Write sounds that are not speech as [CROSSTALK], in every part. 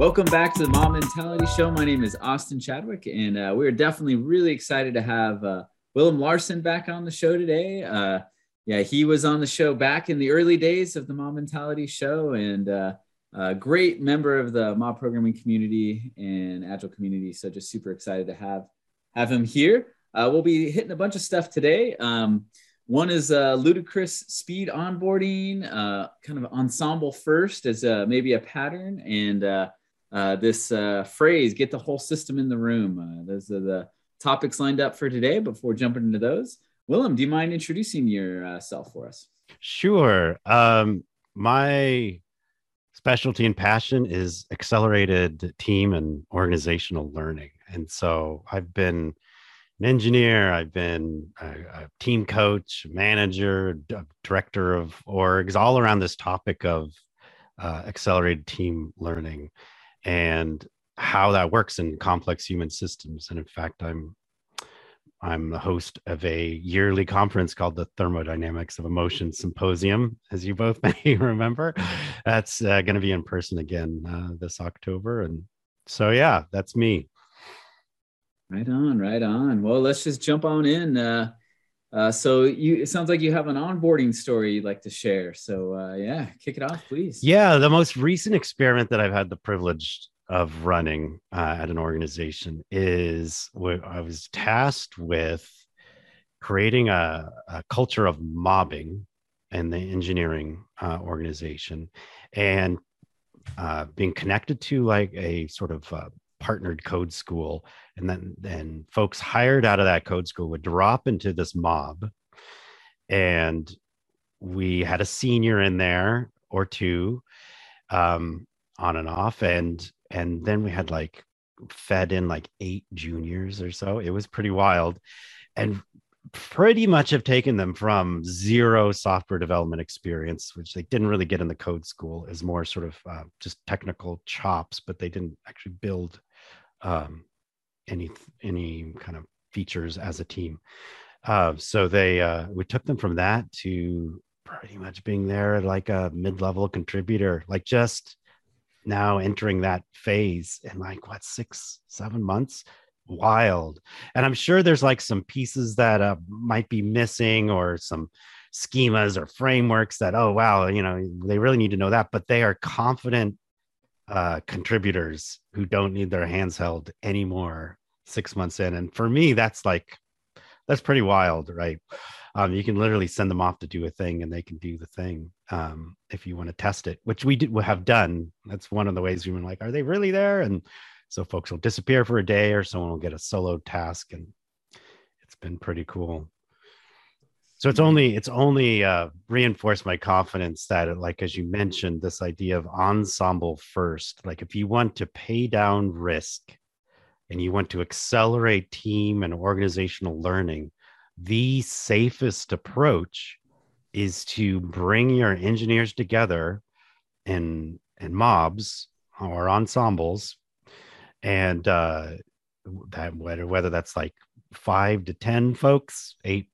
Welcome back to the Mob Mentality Show. My name is Austin Chadwick, and uh, we're definitely really excited to have uh, Willem Larsen back on the show today. Uh, yeah, he was on the show back in the early days of the Mob Mentality Show, and uh, a great member of the mob programming community and agile community. So just super excited to have have him here. Uh, we'll be hitting a bunch of stuff today. Um, one is uh, ludicrous speed onboarding, uh, kind of ensemble first as uh, maybe a pattern, and uh, this uh, phrase, get the whole system in the room. Uh, those are the topics lined up for today. Before jumping into those, Willem, do you mind introducing yourself for us? Sure. Um, my specialty and passion is accelerated team and organizational learning. And so I've been an engineer, I've been a, a team coach, manager, director of orgs, all around this topic of uh, accelerated team learning and how that works in complex human systems. And in fact, I'm I'm the host of a yearly conference called the Thermodynamics of Emotion Symposium, as you both [LAUGHS] may remember. That's uh, going to be in person again uh, this October. And so, yeah, that's me. Right on, right on. Well, let's just jump on in. Uh, uh, so you, it sounds like you have an onboarding story you'd like to share. So uh, yeah, kick it off, please. Yeah, the most recent experiment that I've had the privilege of running uh, at an organization is where I was tasked with creating a, a culture of mobbing in the engineering uh, organization and uh, being connected to like a sort of partnered code school and then then folks hired out of that code school would drop into this mob and we had a senior in there or two um, on and off and and then we had like fed in like eight juniors or so. It was pretty wild and pretty much have taken them from zero software development experience, which they didn't really get in the code school, is more sort of uh, just technical chops, but they didn't actually build um, any any kind of features as a team. Uh, so they uh, we took them from that to pretty much being there like a mid-level contributor, like just now entering that phase in like what six seven months wild and i'm sure there's like some pieces that uh, might be missing or some schemas or frameworks that oh wow you know they really need to know that but they are confident uh, contributors who don't need their hands held anymore six months in. And for me, that's like, that's pretty wild, right? Um, you can literally send them off to do a thing and they can do the thing um, if you want to test it, which we did, have done. That's one of the ways we were like, are they really there? And so folks will disappear for a day or someone will get a solo task. And it's been pretty cool so it's only it's only uh, reinforced my confidence that it, like as you mentioned this idea of ensemble first like if you want to pay down risk and you want to accelerate team and organizational learning the safest approach is to bring your engineers together in in mobs or ensembles and uh that whether whether that's like five to ten folks eight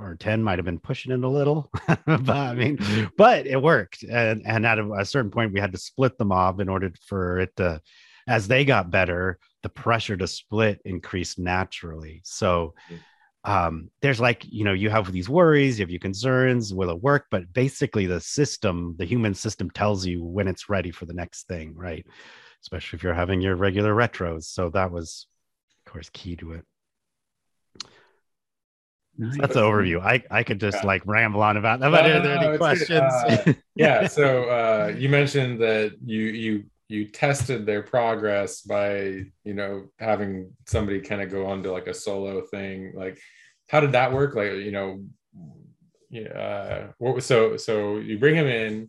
or 10 might have been pushing it a little [LAUGHS] but i mean but it worked and and at a, a, certain point we had to split the mob in order for it to as they got better the pressure to split increased naturally. So um, there's like you know you have these worries you have your concerns will it work? But basically the system the human system tells you when it's ready for the next thing right? Especially if you're having your regular retros. So that was of course key to it Nice. That's an overview. I, I could just yeah. like ramble on about that. But no, are there no, any questions? Uh, yeah. So uh, you mentioned that you you you tested their progress by you know having somebody kind of go on to like a solo thing. Like, how did that work? Like, you know, yeah. uh, what was so so you bring him in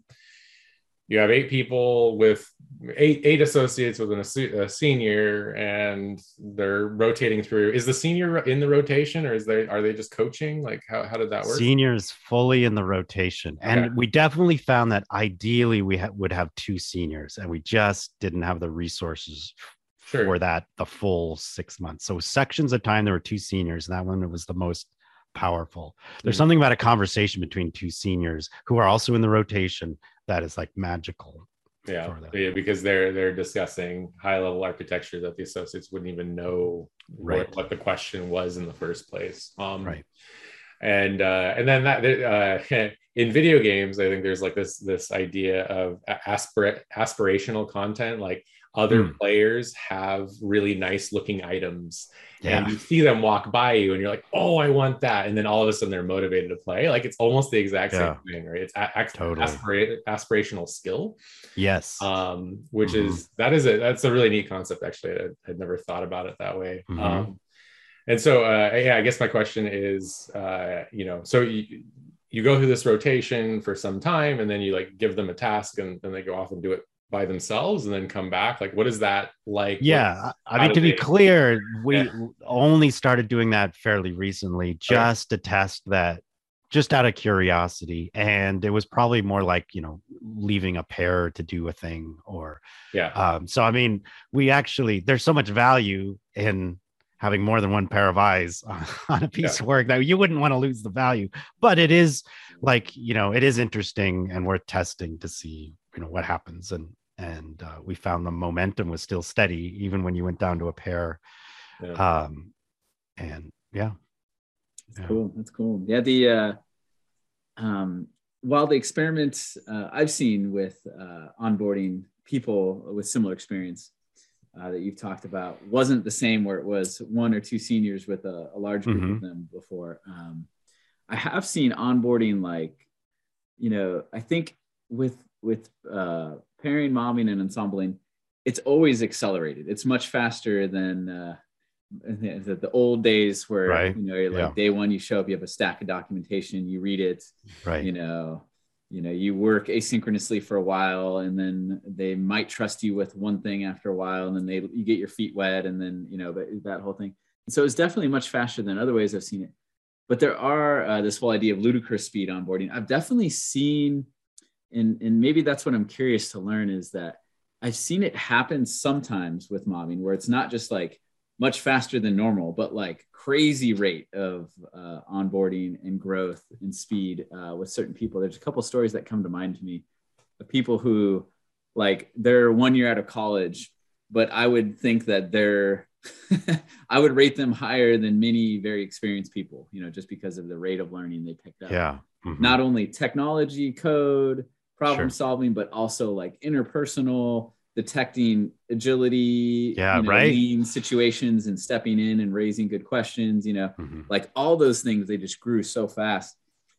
you have eight people with eight eight associates with an, a senior and they're rotating through. Is the senior in the rotation or is they are they just coaching? Like how, how did that work? Seniors fully in the rotation. Okay. and we definitely found that ideally we ha- would have two seniors and we just didn't have the resources sure. for that the full six months. So sections of time there were two seniors and that one was the most powerful there's mm-hmm. something about a conversation between two seniors who are also in the rotation that is like magical Yeah, yeah, because they're they're discussing high level architecture that the associates wouldn't even know Right. what, what the question was in the first place. Um, Right. and uh, and then that uh, [LAUGHS] in video games, I think there's like this this idea of aspir- aspirational content, like other Hmm. players have really nice looking items Yeah. and you see them walk by you and you're like oh i want that and then all of a sudden they're motivated to play like it's almost the exact Yeah. same thing right it's a- act- Totally. aspira- aspirational skill Yes. um which Mhm. is that is a that's a really neat concept actually i had never thought about it that way Mhm. um and so uh yeah i guess my question is uh you know so you you go through this rotation for some time and then you like give them a task and then they go off and do it by themselves and then come back like what is that like yeah. I mean, to be they- clear, we Yeah. only started doing that fairly recently, just to test that, just out of curiosity. And it was probably more like, you know, leaving a pair to do a thing or, yeah um, so I mean, we actually, there's so much value in having more than one pair of eyes [LAUGHS] on a piece of work that you wouldn't want to lose the value. But it is like, you know, it is interesting and worth testing to see, you know, what happens. And, and uh, we found the momentum was still steady even when you went down to a pair. yeah. Um, and yeah, That's Yeah. cool. That's cool. Yeah. The uh, um, while the experiments uh, I've seen with uh, onboarding people with similar experience uh, that you've talked about wasn't the same where it was one or two seniors with a, a large group of Mhm. them before. Um, I have seen onboarding like, you know, I think with with uh, pairing, mobbing, and ensembling, it's always accelerated. It's much faster than uh, the, the old days where Right. you know you're like Yeah. day one you show up, you have a stack of documentation, you read it, right. you know, you know, you work asynchronously for a while, and then they might trust you with one thing after a while, and then they you get your feet wet, and then you know that, that whole thing. So it's definitely much faster than other ways I've seen it. But there are uh, this whole idea of ludicrous speed onboarding. I've definitely seen, and and maybe that's what I'm curious to learn is that I've seen it happen sometimes with mobbing, where it's not just like much faster than normal, but like crazy rate of uh, onboarding and growth and speed uh, with certain people. There's a couple stories that come to mind to me of people who like they're one year out of college, but I would think that they're [LAUGHS] I would rate them higher than many very experienced people, you know, just because of the rate of learning they picked up Yeah. Mhm. not only technology code problem Sure. solving but also like interpersonal detecting agility Yeah, you know, right. situations and stepping in and raising good questions you know Mhm. like all those things they just grew so fast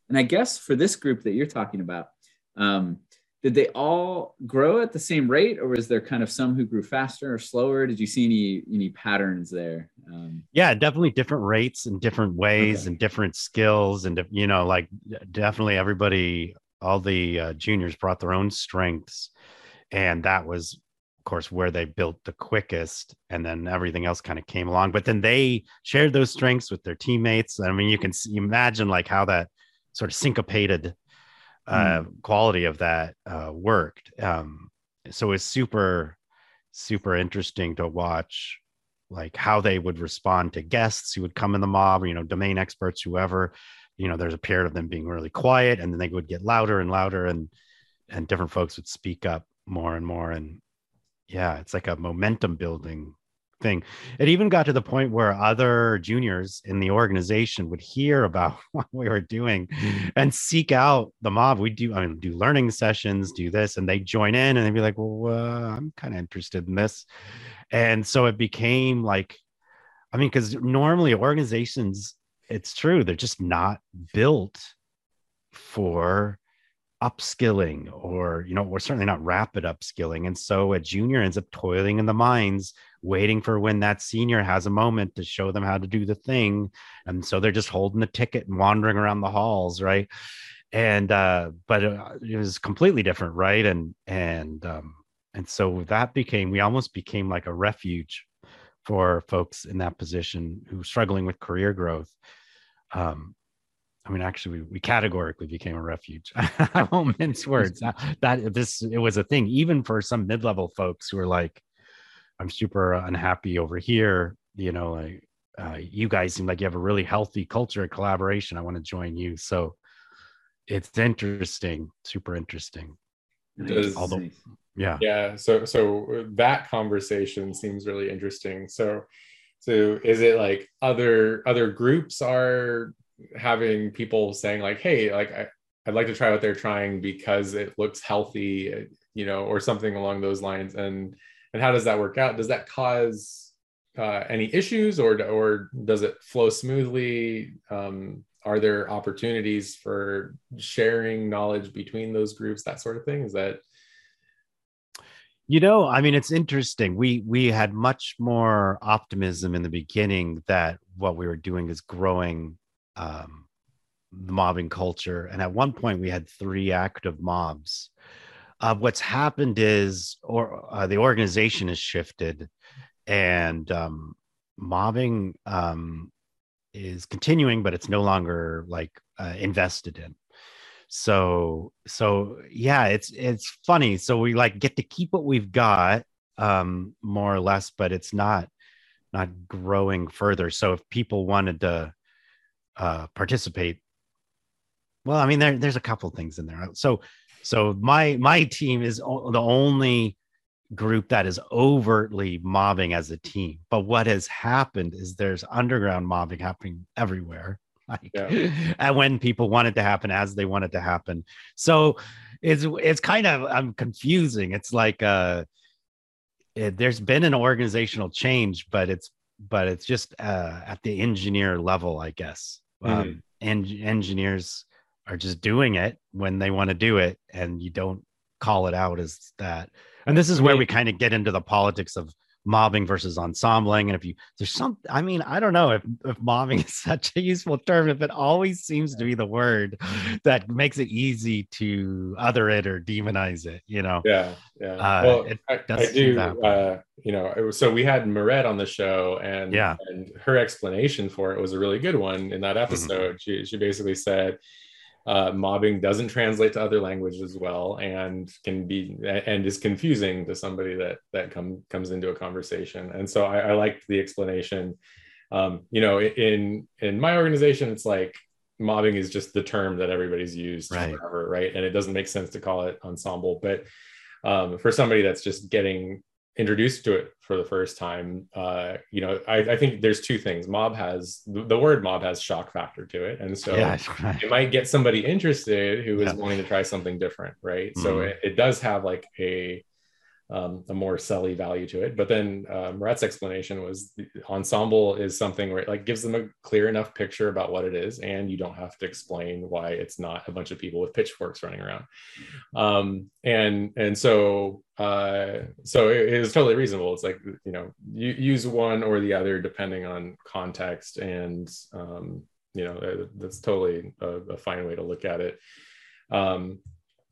and i guess for this group that you're talking about um, did they all grow at the same rate or was there kind of some who grew faster or slower did you see any any patterns there um, yeah definitely different rates and different ways Okay. and different skills and you know like definitely everybody all the uh, juniors brought their own strengths and that was of course where they built the quickest and then everything else kind of came along. But then they shared those strengths with their teammates. I mean you can s- imagine like how that sort of syncopated uh, quality of that uh, worked. Um, so it's super super interesting to watch like how they would respond to guests who would come in the mob, you know, domain experts, whoever, you know, there's a period of them being really quiet and then they would get louder and louder and and different folks would speak up more and more. And yeah, it's like a momentum building thing. It even got to the point where other juniors in the organization would hear about [LAUGHS] what we were doing and seek out the mob. We do, I mean, do learning sessions, do this, and they join in and they'd be like, well, uh, I'm kind of interested in this. And so it became like, I mean, because normally organizations, it's true, they're just not built for upskilling or you know we're certainly not rapid upskilling. And so a junior ends up toiling in the mines waiting for when that senior has a moment to show them how to do the thing. And so they're just holding the ticket and wandering around the halls right? And uh but it, it was completely different right? And and um and so that became we almost became like a refuge for folks in that position who struggling with career growth um I mean, actually, we, we categorically became a refuge. [LAUGHS] I won't mince words. That, [LAUGHS] that this it was a thing, even for some mid-level folks who are like, "I'm super unhappy over here." You know, like uh, you guys seem like you have a really healthy culture of collaboration. I want to join you. So it's interesting, super interesting. Does- Although- Yeah. yeah so so that conversation seems really interesting so so is it like other other groups are having people saying like hey like I, i'd like to try what they're trying because it looks healthy you know or something along those lines? And and how does that work out? Does that cause uh, any issues or or does it flow smoothly? Um, are there opportunities for sharing knowledge between those groups that sort of thing? Is that You know, I mean, it's interesting. We we had much more optimism in the beginning that what we were doing is growing um, the mobbing culture, and at one point we had three active mobs. Uh, what's happened is, or uh, the organization has shifted, and um, mobbing um, is continuing, but it's no longer like uh, invested in so so yeah it's it's funny. So we like get to keep what we've got um more or less but it's not not growing further. So if people wanted to uh participate well i mean there, there's a couple things in there. So so my my team is o- the only group that is overtly mobbing as a team. But what has happened is there's underground mobbing happening everywhere like Yeah. [LAUGHS] and when people want it to happen as they want it to happen. So it's it's kind of i'm confusing. It's like uh it, there's been an organizational change but it's but it's just uh at the engineer level i guess. Um and engineers are just doing it when they want to do it and you don't call it out as that. And this is where we kind of get into the politics of mobbing versus ensembling. And if you there's some i mean i don't know if, if mobbing [LAUGHS] is such a useful term if it always seems to be the word that makes it easy to other it or demonize it you know? Yeah yeah. Uh, well it I, I do uh you know it was, so we had Maaret on the show and Yeah. and her explanation for it was a really good one in that Mm-hmm. episode. She, she basically said uh, mobbing doesn't translate to other languages as well and can be and is confusing to somebody that that come comes into a conversation. And so i, I liked the explanation. Um, you know in in my organization it's like mobbing is just the term that everybody's used Right. forever right? And it doesn't make sense to call it ensemble but um, for somebody that's just getting introduced to it for the first time uh, you know I, I think there's two things mob has the, the word mob has shock factor to it and so yeah [LAUGHS] right. it might get somebody interested who is Yeah. wanting to try something different, right? So Mhm. it, it does have like a um, a more selly value to it. But then uh, Maaret's explanation was the ensemble is something where it like gives them a clear enough picture about what it is, and you don't have to explain why it's not a bunch of people with pitchforks running around. Um, and and so uh, so it, totally reasonable. It's like you know you use one or the other depending on context and um, you know that's totally a, a fine way to look at it um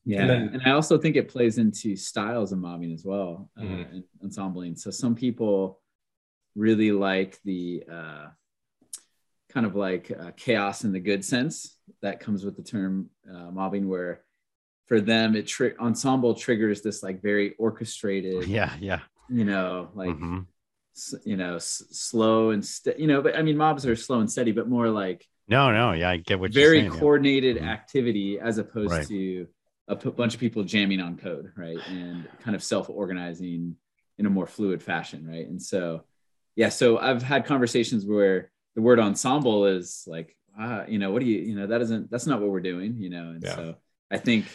Yeah, And and, I also think it plays into styles of mobbing as well, uh, Mhm. and ensembling. So some people really like the uh, kind of like uh, chaos in the good sense that comes with the term uh, mobbing, where for them it tri- ensemble triggers this like very orchestrated, yeah yeah you know, like Mhm. s- you know, s- slow and st- you know, but I mean, mobs are slow and steady, but more like no no yeah i get what very you're saying yeah. coordinated Mhm. activity as opposed Right. to a p- bunch of people jamming on code, right? And kind of self-organizing in a more fluid fashion, right? And so, yeah, so I've had conversations where the word ensemble is like, ah, you know, what do you, you know, that isn't, that's not what we're doing, you know? And Yeah. so I think,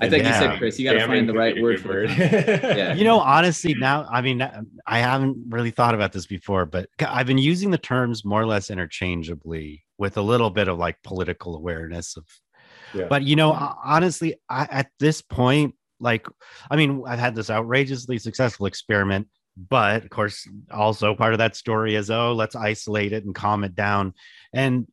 I think you said, Chris, you got to find the right word for it. [LAUGHS] Yeah. you know honestly now i mean i haven't really thought about this before but i've been using the terms more or less interchangeably with a little bit of like political awareness of But you know honestly I, at this point like i mean i've had this outrageously successful experiment but of course also part of that story is oh let's isolate it and calm it down. And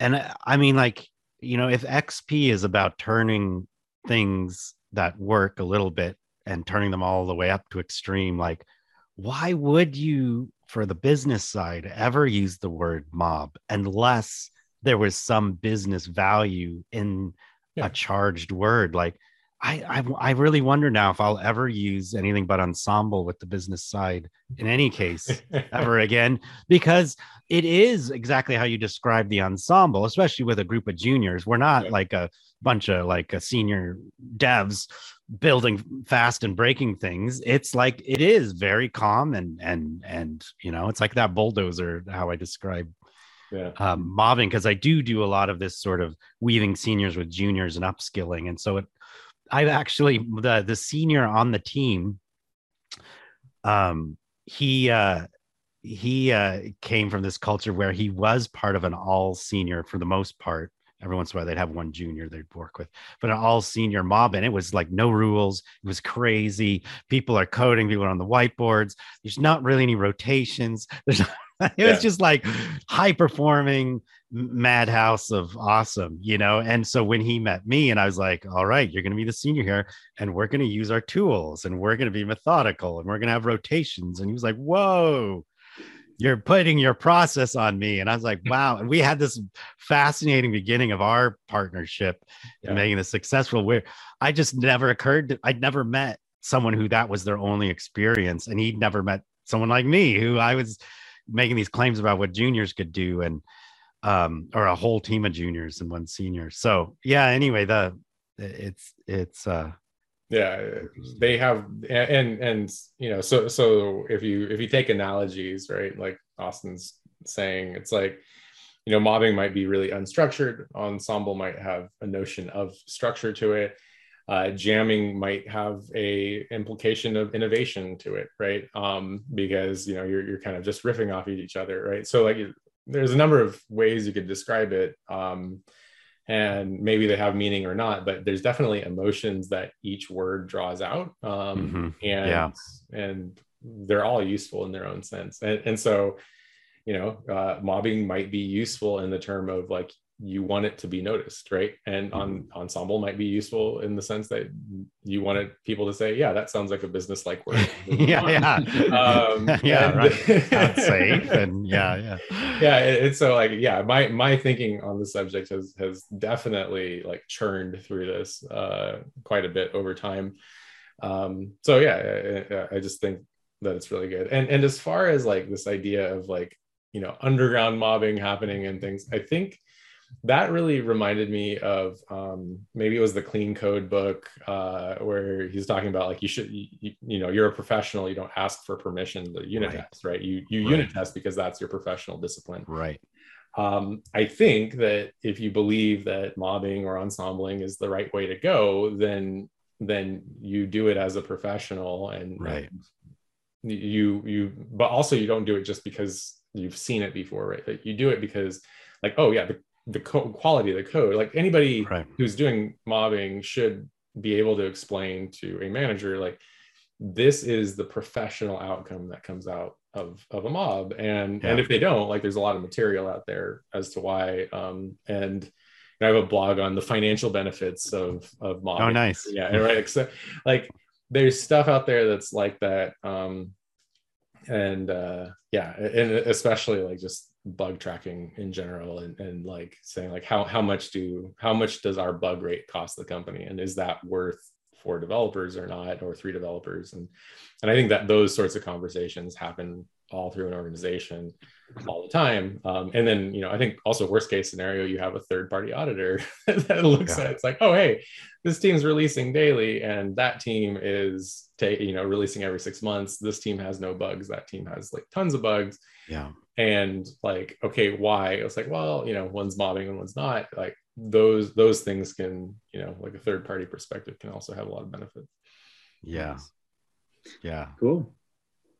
and I- i mean like you know if xp is about turning things that work a little bit and turning them all the way up to extreme like why would you for the business side ever use the word mob unless there was some business value in Yeah. a charged word like I, I I really wonder now if I'll ever use anything but ensemble with the business side in any case [LAUGHS] ever again because it is exactly how you describe the ensemble, especially with a group of juniors. We're not yeah. like a bunch of like a senior devs building fast and breaking things. It's like it is very calm and and and you know it's like that bulldozer how I describe yeah. um, mobbing because I do do a lot of this sort of weaving seniors with juniors and upskilling, and so it I've actually the the senior on the team. Um, he uh, he uh, came from this culture where he was part of an all senior for the most part. Every once in a while, they'd have one junior they'd work with, but an all senior mob, and it was like no rules. It was crazy. People are coding. People are on the whiteboards. There's not really any rotations. [LAUGHS] There's it yeah. was just like high performing madhouse of awesome, you know. And so when he met me, and I was like, "All right, you're going to be the senior here, and we're going to use our tools, and we're going to be methodical, and we're going to have rotations." And he was like, "Whoa." You're putting your process on me. And I was like, [LAUGHS] wow. And we had this fascinating beginning of our partnership yeah. and making this successful. Where I just never occurred to, I'd never met someone who that was their only experience. And he'd never met someone like me who I was making these claims about what juniors could do and um or a whole team of juniors and one senior so yeah anyway the it's it's uh yeah they have and and you know so so if you if you take analogies right like austin's saying it's like you know mobbing might be really unstructured. Ensemble might have a notion of structure to it. Uh, jamming might have a implication of innovation to it right? Um, because you know you're, you're kind of just riffing off each other right? So like there's a number of ways you could describe it. Um, and maybe they have meaning or not but there's definitely emotions that each word draws out um, mm-hmm. and yeah. and they're all useful in their own sense and, and so you know uh, mobbing might be useful in the term of like you want it to be noticed right? And on mm-hmm. ensemble might be useful in the sense that you wanted people to say yeah that sounds like a business like word [LAUGHS] yeah yeah. Um, [LAUGHS] yeah and, right. [LAUGHS] Safe and yeah yeah. Yeah it's so like yeah my my thinking on the subject has has definitely like churned through this uh quite a bit over time. Um so yeah I, I just think that it's really good. And and as far as like this idea of like you know underground mobbing happening and things i think that really reminded me of um, maybe it was the clean code book uh, where he's talking about like you should you, you, know you're a professional you don't ask for permission to unit right. test right? You you right. unit test because that's your professional discipline. Right. Um, i think that if you believe that mobbing or ensembling is the right way to go then then you do it as a professional and right. and you you but also you don't do it just because you've seen it before right? Like you do it because like oh yeah the the co- quality of the code like anybody right. who's doing mobbing should be able to explain to a manager like this is the professional outcome that comes out of of a mob and yeah. and if they don't like there's a lot of material out there as to why um and I have a blog on the financial benefits of of mobbing. Oh, nice. Yeah, right. So, like, there's stuff out there that's like that. Um, and uh, yeah, and especially like just bug tracking in general and, and like saying like how how much do how much does our bug rate cost the company? And is that worth four developers or not or three developers? And and i think that those sorts of conversations happen all through an organization all the time. Um, and then you know i think also worst case scenario you have a third party auditor [LAUGHS] that looks yeah. at it. it's like oh hey this team's releasing daily and that team is ta- you know releasing every six months. This team has no bugs. That team has like tons of bugs. Yeah. And like okay why? It's like well you know one's mobbing and one's not. Like those those things can you know like a third party perspective can also have a lot of benefit yeah. Yeah. Cool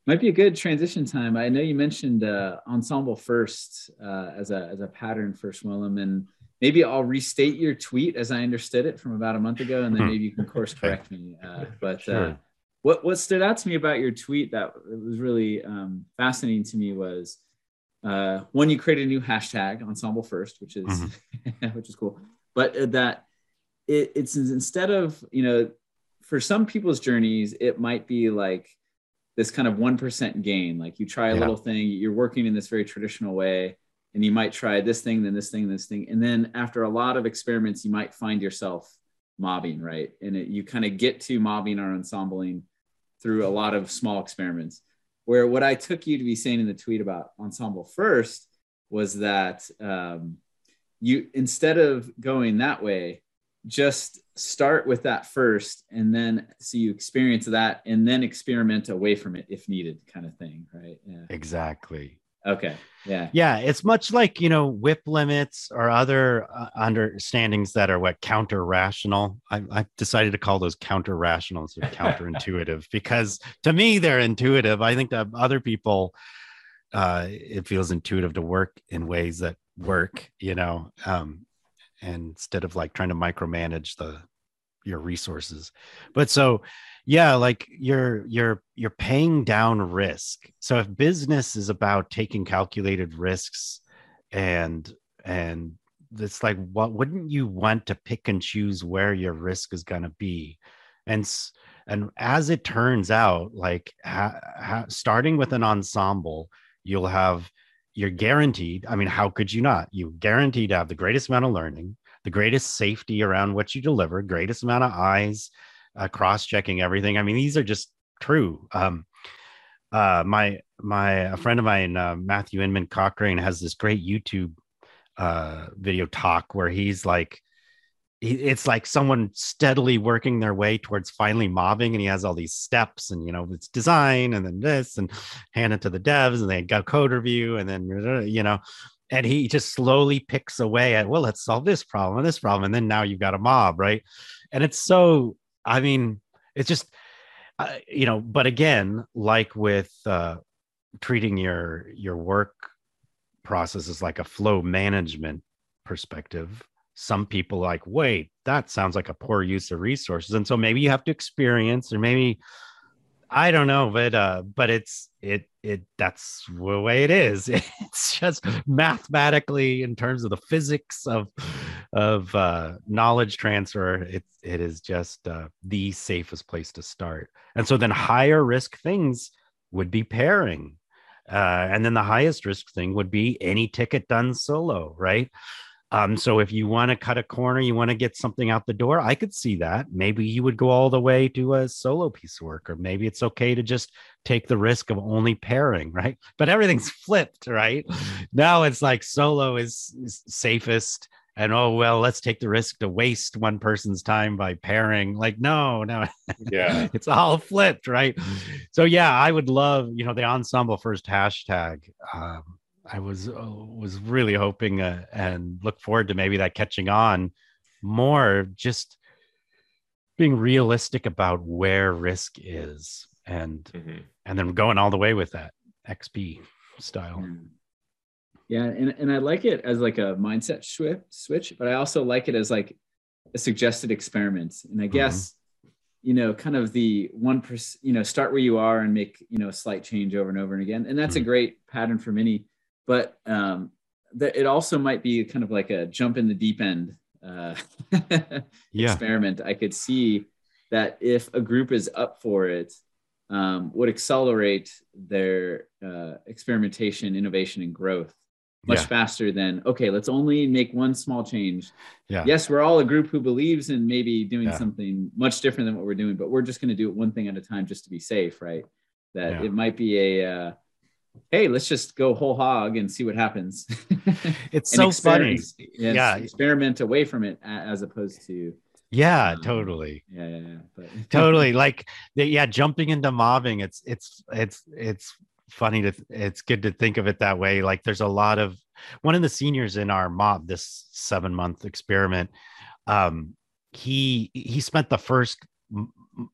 might be a good transition time i know you mentioned uh, ensemble first uh, as a as a pattern for Swillem and maybe i'll restate your tweet as i understood it from about a month ago and then maybe you can course correct me uh, but uh, sure. what what stood out to me about your tweet that was really um, fascinating to me was uh, one you created a new hashtag ensemble first which is mm-hmm. [LAUGHS] which is cool but uh, that it, it's instead of you know for some people's journeys it might be like this kind of 1% gain like you try a yeah. little thing you're working in this very traditional way and you might try this thing then this thing this thing and then after a lot of experiments you might find yourself mobbing, right? And it, you kind of get to mobbing or ensembling through a lot of small experiments. Where what I took you to be saying in the tweet about ensemble first was that um, you instead of going that way, just start with that first and then so you experience that and then experiment away from it if needed kind of thing right? Yeah. Exactly. Okay. Yeah. Yeah it's much like you know WIP limits or other uh, understandings that are what counter rational I, i've decided to call those counter rational instead of counterintuitive [LAUGHS] because to me they're intuitive. I think that other people uh, it feels intuitive to work in ways that work you know? Um, and instead of like trying to micromanage the your resources. But so yeah like you're you're you're paying down risk. So if business is about taking calculated risks and and it's like what wouldn't you want to pick and choose where your risk is going to be? And and as it turns out like ha, ha, starting with an ensemble you'll have you're guaranteed i mean how could you not you guaranteed to have the greatest amount of learning the greatest safety around what you deliver, greatest amount of eyes, uh, cross checking everything. I mean, these are just true. Um, uh, my my a friend of mine, uh, Matthew Inman Cochrane, has this great YouTube uh, video talk where he's like, it's like someone steadily working their way towards finally mobbing, and he has all these steps, and you know, it's design, and then this, and hand it to the devs, and they got code review, and then you know, and he just slowly picks away at well let's solve this problem and this problem and then now you've got a mob right? And it's so i mean it's just uh, you know but again like with uh, treating your your work processes like a flow management perspective some people like wait that sounds like a poor use of resources and so maybe you have to experience or maybe I don't know, but uh, but it's it it that's the way it is. [LAUGHS] It's just mathematically in terms of the physics of of uh, knowledge transfer. It it is just uh, the safest place to start. And so then higher risk things would be pairing, uh, and then the highest risk thing would be any ticket done solo, right? Um, so if you want to cut a corner, you want to get something out the door, I could see that. Maybe you would go all the way to a solo piece of work, or maybe it's okay to just take the risk of only pairing, [LAUGHS] right? But everything's [LAUGHS] flipped, right? now it's like solo is, is safest. And oh well, let's take the risk to waste one person's time by pairing. Like, no, no, yeah, [LAUGHS] it's all flipped, right? So yeah, I would love, you know, the ensemble first hashtag. Um, I was uh, was really hoping uh, and look forward to maybe that catching on more. Just being realistic about where risk is, and mm-hmm. and then going all the way with that XP style. Yeah, and and I like it as like a mindset switch, switch, but I also like it as like a suggested experiment. And I mm-hmm. guess mm-hmm. you know, kind of the one percent, you know, start where you are and make you know a slight change over and over and again. And that's mm-hmm. a great pattern for many but um, that it also might be kind of like a jump in the deep end uh, [LAUGHS] yeah. experiment. I could see that if a group is up for it, um, would accelerate their uh, experimentation, innovation, and growth much yeah. faster than okay. Let's only make one small change. Yeah. Yes, we're all a group who believes in maybe doing yeah. something much different than what we're doing, but we're just going to do it one thing at a time just to be safe, right? That it might be a uh, hey, let's just go whole hog and see what happens. [LAUGHS] it's so funny. Yeah, experiment away from it as opposed to. Yeah, um, totally. Yeah, yeah, yeah. But [LAUGHS] [LAUGHS] totally, like yeah, jumping into mobbing. It's it's it's it's funny to it's good to think of it that way. Like there's a lot of one of the seniors in our mob this seven month experiment. Um, he he spent the first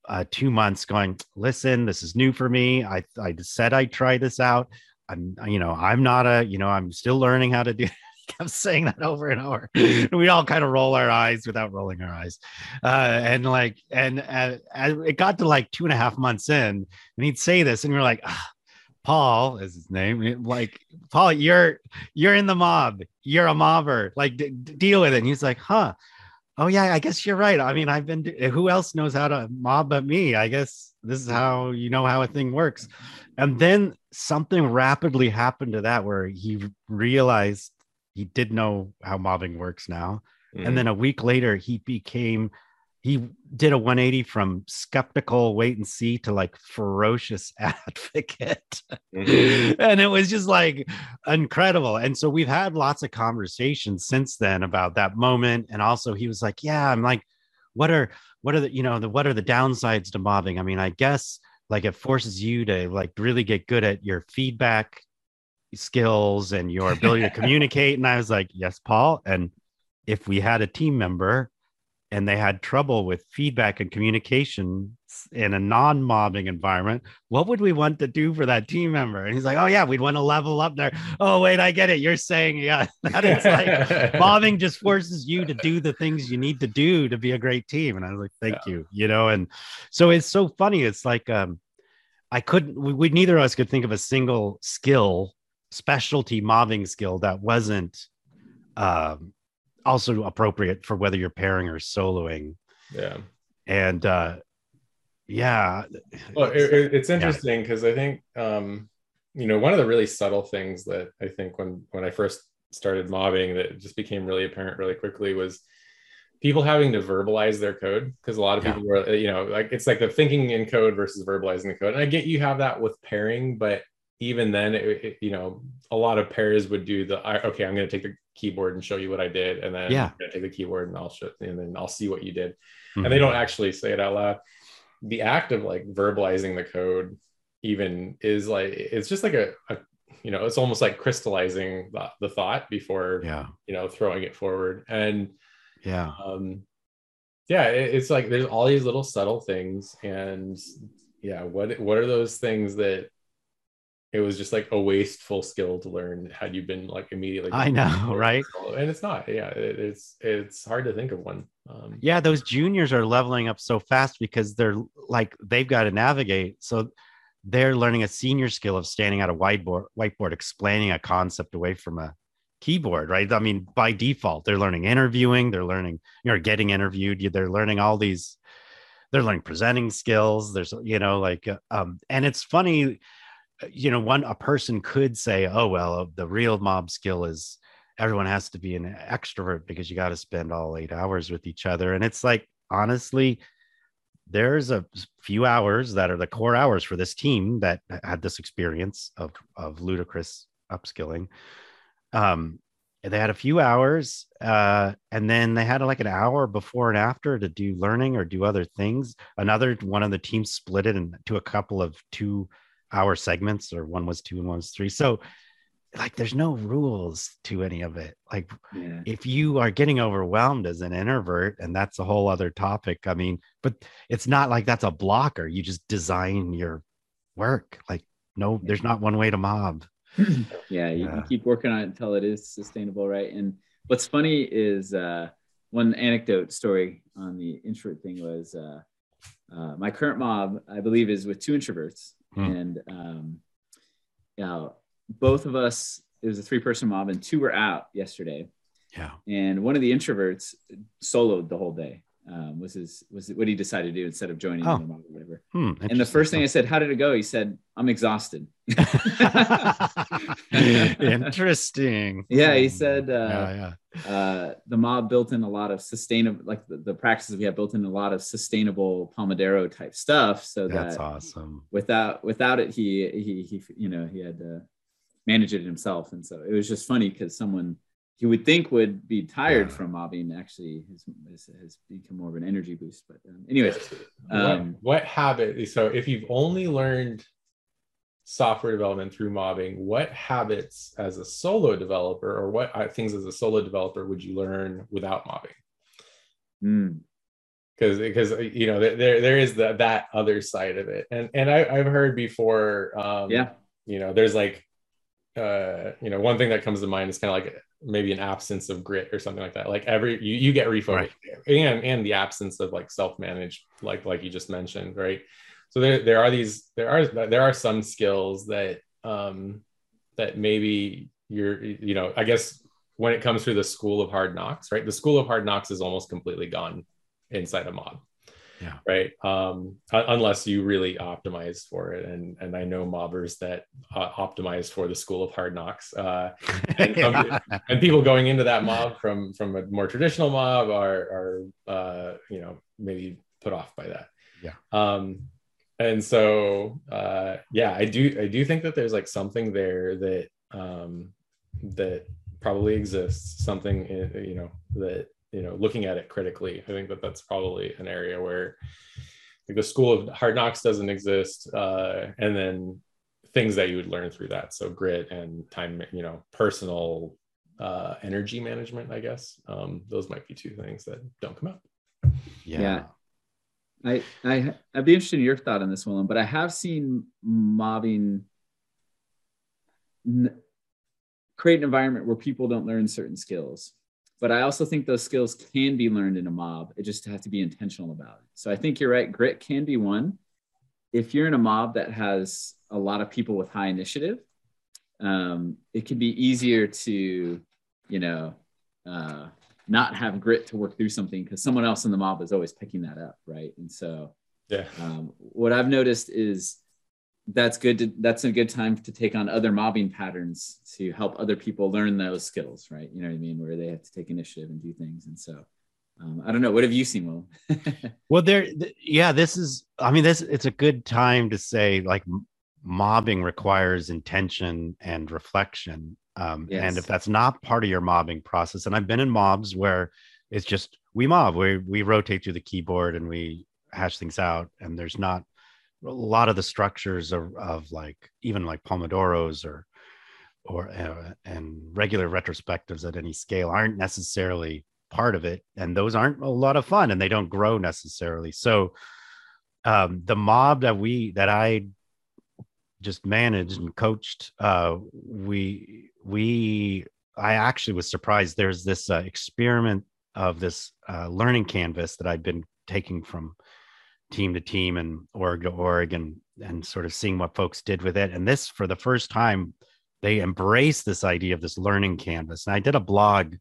uh, two months going, listen, this is new for me. I, I said I'd try this out. I'm, you know, I'm not a, you know, I'm still learning how to do. [LAUGHS] kept saying that over and over. we all kind of roll our eyes without rolling our eyes, uh, and like, and uh, it got to like two and a half months in, and he'd say this, and you're like, ah, Paul is his name. Like, Paul, you're you're in the mob. You're a mobber. Like, d- deal with it. And he's like, huh oh yeah i guess you're right. I mean i've been who else knows how to mob but me? I guess this is how you know how a thing works. And then something rapidly happened to that where he realized he did know how mobbing works now. Mm. and then a week later he became he did a 180 from skeptical wait and see to like ferocious [LAUGHS] advocate. Mm-hmm. and it was just like incredible. And so we've had lots of conversations since then about that moment. And also he was like yeah i'm like what are what are the you know the what are the downsides to mobbing? I mean i guess like it forces you to like really get good at your feedback skills and your ability to [LAUGHS] communicate. And i was like yes paul. And if we had a team member and they had trouble with feedback and communication in a non-mobbing environment what would we want to do for that team member? And he's like oh yeah we'd want to level up there. Oh wait i get it. You're saying yeah [LAUGHS] that is like [LAUGHS] mobbing just forces you to do the things you need to do to be a great team. And i was like thank yeah. you you know and so it's so funny. It's like um i couldn't we, we neither of us could think of a single skill specialty mobbing skill that wasn't um also appropriate for whether you're pairing or soloing. Yeah. And uh yeah. Well, it, it's interesting because yeah. I think um you know one of the really subtle things that I think when when I first started mobbing that just became really apparent really quickly was people having to verbalize their code because a lot of people were you know like it's like the thinking in code versus verbalizing the code and i get you have that with pairing but even then it, it, you know a lot of pairs would do the okay i'm going to take the keyboard and show you what I did, and then yeah, take the keyboard and I'll show, and then I'll see what you did. Mm-hmm. And they don't actually say it out loud. The act of like verbalizing the code even is like it's just like a, a you know it's almost like crystallizing the, the, thought before yeah you know throwing it forward and yeah um yeah it, it's like there's all these little subtle things and yeah what what are those things that it was just like a wasteful skill to learn had you been like immediately i know [LAUGHS] right? And it's not yeah it, it's it's hard to think of one um, yeah those juniors are leveling up so fast because they're like they've got to navigate so they're learning a senior skill of standing at a whiteboard whiteboard explaining a concept away from a keyboard right? I mean by default they're learning interviewing they're learning you know getting interviewed they're learning all these they're learning presenting skills there's you know like uh, um and it's funny you know, one a person could say, "Oh well, the real mob skill is everyone has to be an extrovert because you got to spend all eight hours with each other." And it's like, honestly, there's a few hours that are the core hours for this team that had this experience of of ludicrous upskilling. Um, they had a few hours, uh, and then they had like an hour before and after to do learning or do other things. Another one of the teams split it into a couple of two hour segments or one was two and one was three. So like there's no rules to any of it. Like yeah. if you are getting overwhelmed as an introvert and that's a whole other topic i mean but it's not like that's a blocker. You just design your work. Like no there's not one way to mob. [CLEARS THROAT] Yeah you yeah. keep working on it until it is sustainable right? And what's funny is uh one anecdote story on the introvert thing was uh, uh my current mob i believe is with two introverts Mm. And um, yeah, both of us, it was a three person mob, and two were out yesterday. Yeah. And one of the introverts soloed the whole day. Um, was his was what he decided to do instead of joining oh. the mob or whatever. Hmm, and the first thing I said, "How did it go?" He said, "I'm exhausted." [LAUGHS] [LAUGHS] Interesting. Yeah, he said. Uh, yeah, yeah. Uh, the mob built in a lot of sustainable, like the, the, practices we have built in a lot of sustainable Pomodoro type stuff. So that's awesome. Without without it, he he he you know he had to manage it himself, and so it was just funny because someone he would think would be tired from mobbing actually has, has, become more of an energy boost but um, anyways um, what, what habit so if you've only learned software development through mobbing what habits as a solo developer or what uh, things as a solo developer would you learn without mobbing? Because mm. because uh, you know there there is the, that other side of it. And and I, i've heard before um yeah. you know there's like uh you know one thing that comes to mind is kind of like maybe an absence of grit or something like that. Like every you, you get refocused. Right. and and the absence of like self-managed like like you just mentioned right? So there, there are these there are there are some skills that um that maybe you're you know i guess when it comes through the school of hard knocks right? The school of hard knocks is almost completely gone inside a mob Yeah. Right. Um, unless you really optimize for it. And, and I know mobbers that uh, optimize for the school of hard knocks. Uh, [LAUGHS] and, yeah. and, people going into that mob from, from a more traditional mob are, are uh, you know, maybe put off by that. Yeah. Um, and so, uh, yeah, I do, I do think that there's like something there that, um, that probably exists something, you know, that you know looking at it critically i think that that's probably an area where like the school of hard knocks doesn't exist uh, and then things that you would learn through that so grit and time you know personal uh, energy management i guess um, those might be two things that don't come up yeah. yeah. I, I I'd be interested in your thought on this one, but I have seen mobbing n- create an environment where people don't learn certain skills but I also think those skills can be learned in a mob. It just has to be intentional about it. So I think you're right. Grit can be one. If you're in a mob that has a lot of people with high initiative, um, it can be easier to, you know, uh, not have grit to work through something because someone else in the mob is always picking that up, right? And so, yeah, um, what I've noticed is that's good to, that's a good time to take on other mobbing patterns to help other people learn those skills right? You know what i mean? Where they have to take initiative and do things. And so um, i don't know. What have you seen will? [LAUGHS] Well there th- yeah this is i mean this it's a good time to say like mobbing requires intention and reflection. Um, yes. and if that's not part of your mobbing process and i've been in mobs where it's just we mob we we rotate through the keyboard and we hash things out and there's not a lot of the structures of, of like even like pomodoros or or uh, and regular retrospectives at any scale aren't necessarily part of it and those aren't a lot of fun and they don't grow necessarily. So um, the mob that we that i just managed and coached uh, we we i actually was surprised. There's this uh, experiment of this uh, learning canvas that i'd been taking from team to team and org to org and and sort of seeing what folks did with it. And this, for the first time, they embraced this idea of this learning canvas. And I did a blog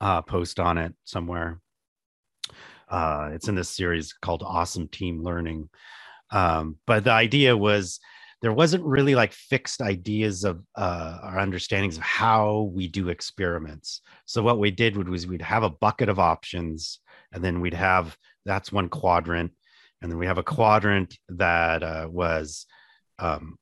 uh, post on it somewhere. Uh, it's in this series called Awesome Team Learning. Um, but the idea was there wasn't really like fixed ideas of uh, our understandings of how we do experiments. So what we did was we'd have a bucket of options, and then we'd have that's one quadrant, and then we have a quadrant that uh, was um,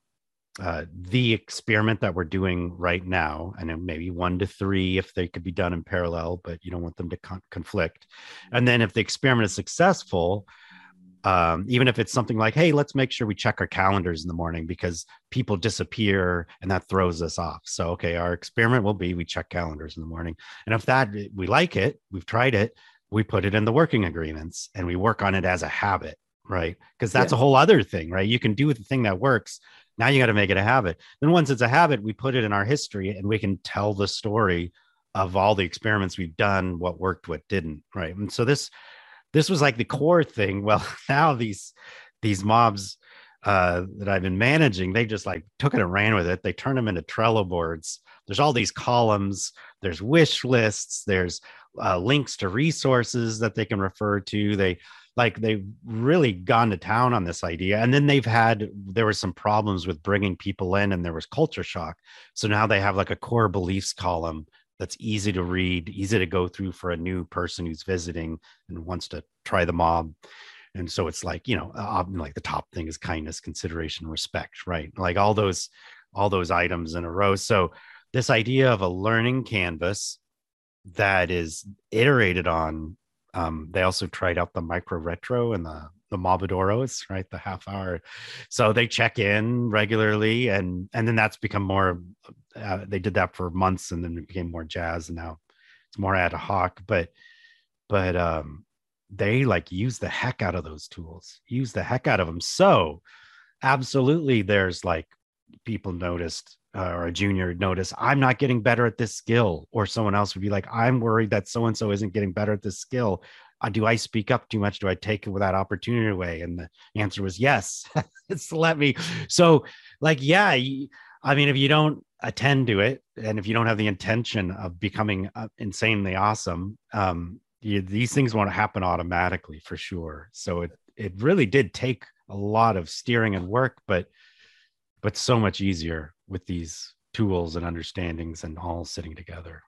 uh, the experiment that we're doing right now, and maybe one to three if they could be done in parallel, but you don't want them to con- conflict. And then if the experiment is successful, um, even if it's something like, hey, let's make sure we check our calendars in the morning because people disappear and that throws us off. So, okay, our experiment will be we check calendars in the morning. And if that we like it, we've tried it, we put it in the working agreements and we work on it as a habit right? Because that's yeah. a whole other thing, right? You can do the thing that works. Now you got to make it a habit. Then once it's a habit, we put it in our history and we can tell the story of all the experiments we've done, what worked, what didn't, right? And so this this was like the core thing. [LAUGHS] Well, now these these mobs uh, that I've been managing, they just like took it and ran with it. They turned them into Trello boards. There's all these columns. There's wish lists. There's uh, links to resources that they can refer to. They like they've really gone to town on this idea and then they've had there were some problems with bringing people in and there was culture shock. So now they have like a core beliefs column that's easy to read easy to go through for a new person who's visiting and wants to try the mob. And so it's like you know uh, like the top thing is kindness consideration respect right? Like all those all those items in a row. So this idea of a learning canvas that is iterated on um, they also tried out the micro retro and the the Mobodoros, right? The half hour. So they check in regularly, and and then that's become more. Uh, they did that for months, and then it became more jazz, and now it's more ad hoc. But but um, they like use the heck out of those tools, use the heck out of them. So absolutely, there's like people noticed uh, or a junior notice i'm not getting better at this skill or someone else would be like i'm worried that so and so isn't getting better at this skill. Uh, do i speak up too much? Do i take that opportunity away? And the answer was yes. [LAUGHS] It's let me so like yeah i mean if you don't attend to it and if you don't have the intention of becoming uh, insanely awesome um, you, these things won't happen automatically for sure. So it it really did take a lot of steering and work, but but so much easier with these tools and understandings and all sitting together.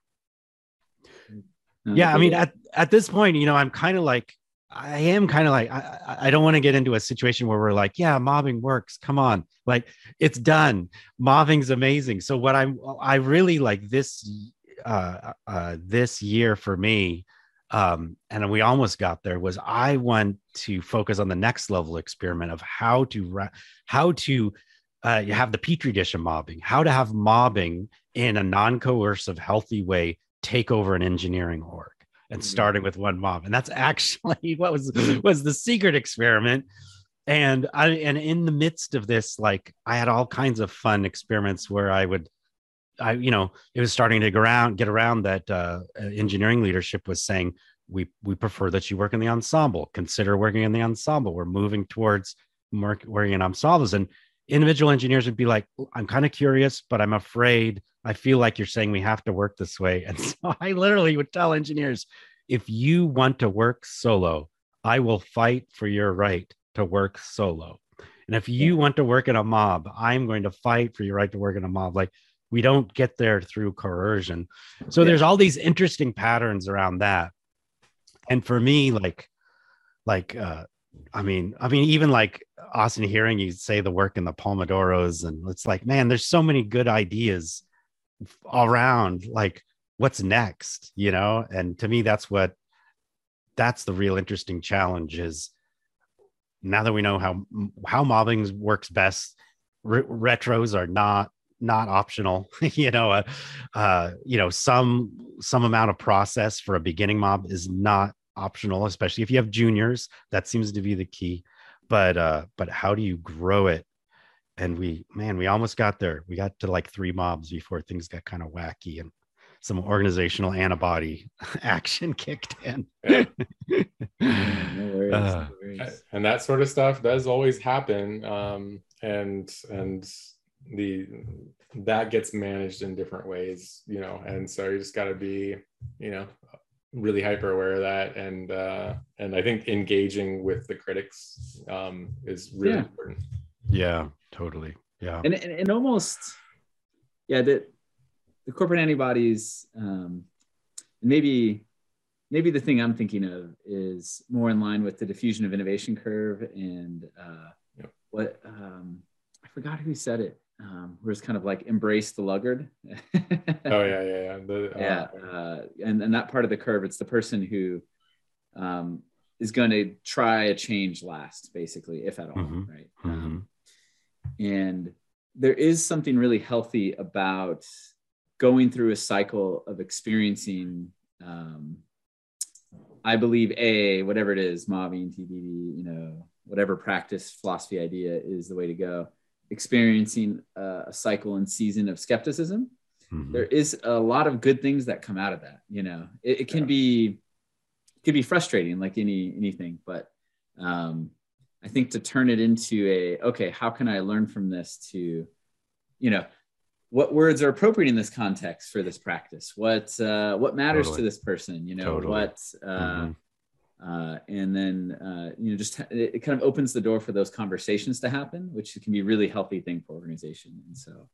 Yeah, I mean, at at this point, you know, I'm kind of like I am kind of like I, I don't want to get into a situation where we're like, yeah, mobbing works. Come on, like it's done. Mobbing's amazing. So what I'm I really like this uh, uh this year for me, um, and we almost got there was I want to focus on the next level experiment of how to how to uh, you have the petri dish of mobbing, how to have mobbing in a non-coercive, healthy way take over an engineering org and starting with one mob. And that's actually [LAUGHS] what was was the secret experiment. And i and in the midst of this like i had all kinds of fun experiments where i would i you know it was starting to get around get around that uh, engineering leadership was saying we we prefer that you work in the ensemble. Consider working in the ensemble. We're moving towards working in ensembles. And individual engineers would be like i'm kind of curious but i'm afraid I feel like you're saying we have to work this way. [LAUGHS] And so I literally would tell engineers if you want to work solo, I will fight for your right to work solo. And if you want to work in a mob, I'm going to fight for your right to work in a mob. Like we don't get there through coercion. So yeah. there's all these interesting patterns around that. And for me, like, like, uh, I mean, I mean, even like Austin hearing you say the work in the Pomodoros, and it's like, man, there's so many good ideas around like what's next you know? And to me that's what that's the real interesting challenge is now that we know how how mobbing works best re- retros are not not optional [LAUGHS] you know? Uh, uh, you know some some amount of process for a beginning mob is not optional especially if you have juniors that seems to be the key but uh but how do you grow it and we man we almost got there we got to like three mobs before things got kind of wacky and some organizational antibody [LAUGHS] action kicked in yeah. [LAUGHS] no worries, uh, no worries. and that sort of stuff does always happen um, and and the that gets managed in different ways you know and so you just got to be you know really hyper aware of that. And uh and i think engaging with the critics um is really yeah. important. Yeah totally. Yeah. And, and, and almost yeah the the corporate antibodies um maybe maybe the thing i'm thinking of is more in line with the diffusion of innovation curve and uh yep. what um i forgot who said it um, where it's kind of like embrace the laggard. oh yeah, yeah, yeah. The, [LAUGHS] uh, yeah, uh, and and that part of the curve, it's the person who um, is going to try a change last, basically, if at all, mm-hmm. right? Mm-hmm. Um, and there is something really healthy about going through a cycle of experiencing, um, I believe, A, whatever it is, mobbing, TDD, you know, whatever practice, philosophy, idea is the way to go. Experiencing a, a cycle and season of skepticism. Mm-hmm. There is a lot of good things that come out of that. You know, it, it can yeah. be, it can be frustrating like any anything, but um, I think to turn it into a okay, how can I learn from this to, you know, what words are appropriate in this context for this practice? What uh, what matters totally. to this person? You know, totally. what uh, mm-hmm. Uh, and then uh, you know, just it, it, kind of opens the door for those conversations to happen, which can be a really healthy thing for organization. And so,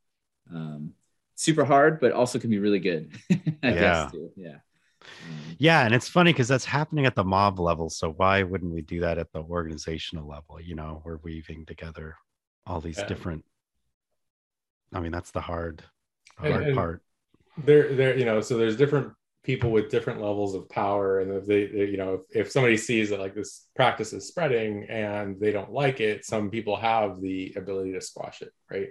um, super hard, but also can be really good. [LAUGHS] I yeah. guess too. Yeah. Mm. Yeah, and it's funny because that's happening at the mob level. So why wouldn't we do that at the organizational level? You know, we're weaving together all these yeah. different. I mean, that's the hard, hard and, and part. There, there, you know, so there's different people with different levels of power, and if they, they, you know, if, if somebody sees that like this practice is spreading and they don't like it, some people have the ability to squash it, right?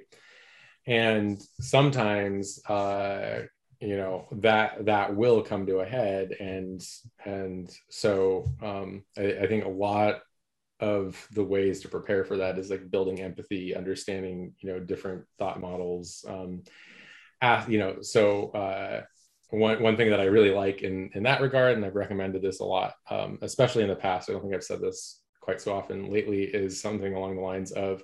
And sometimes uh, you know that that will come to a head and and so um, I, I, think a lot of the ways to prepare for that is like building empathy understanding you know different thought models um you know so uh one, one thing that I really like in, in that regard, and I've recommended this a lot, um, especially in the past, I don't think I've said this quite so often lately, is something along the lines of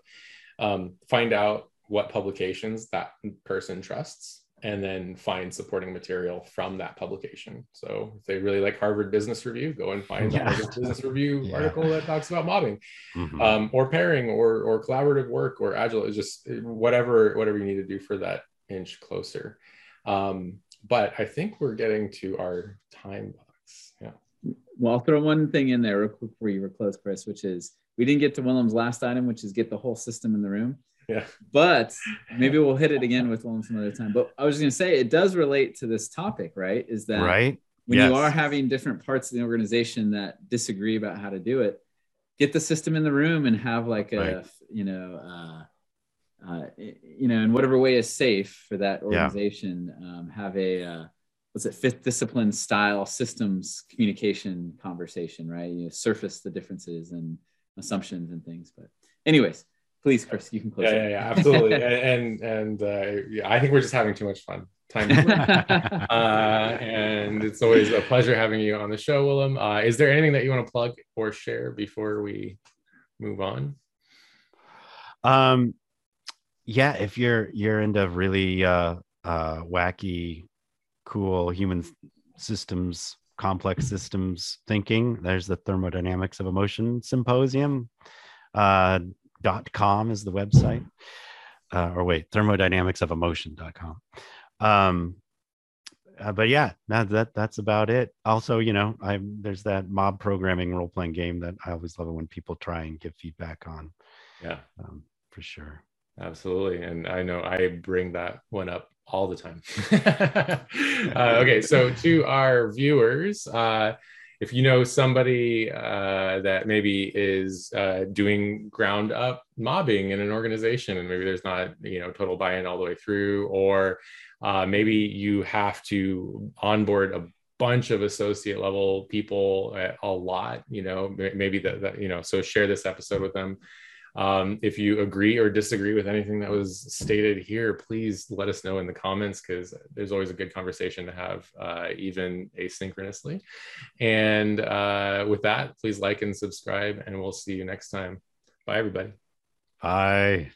um, find out what publications that person trusts and then find supporting material from that publication. So if they really like Harvard Business Review, go and find yeah. the Harvard Business [LAUGHS] Review yeah. article that talks about mobbing, mm-hmm. um, or pairing, or or collaborative work, or agile. It's just whatever whatever you need to do for that inch closer. Um, but I think we're getting to our time box. Yeah. Well, I'll throw one thing in there real quick before you were close, Chris, which is we didn't get to Willem's last item, which is get the whole system in the room. Yeah. But maybe we'll hit it again with Willem some other time. But I was going to say it does relate to this topic, right? Is that right? When yes. you are having different parts of the organization that disagree about how to do it, get the system in the room and have like a, right. you know, uh, uh, you know, in whatever way is safe for that organization, yeah. um, have a uh, what's it fifth discipline style systems communication conversation, right? You know, surface the differences and assumptions and things. But, anyways, please, Chris, you can close. Yeah, yeah, yeah, absolutely. [LAUGHS] and and uh, yeah, I think we're just having too much fun. Time, [LAUGHS] uh, and it's always a pleasure having you on the show, Willem. Uh, is there anything that you want to plug or share before we move on? Um, yeah, if you're you're into really uh, uh, wacky, cool human systems, complex systems thinking, there's the thermodynamics of emotion symposium. Uh, dot com is the website. Uh, or wait thermodynamics of emotion.com um uh, but yeah that, that that's about it. Also you know i there's that mob programming role-playing game that i always love it when people try and give feedback on. Yeah. Um, for sure absolutely and i know i bring that one up all the time. [LAUGHS] Uh, okay so to our viewers uh, if you know somebody uh, that maybe is uh, doing ground up mobbing in an organization and maybe there's not you know total buy-in all the way through or uh, maybe you have to onboard a bunch of associate level people a lot you know maybe that you know so share this episode with them um, if you agree or disagree with anything that was stated here, please let us know in the comments because there's always a good conversation to have, uh, even asynchronously. And uh, with that, please like and subscribe, and we'll see you next time. Bye, everybody. Bye.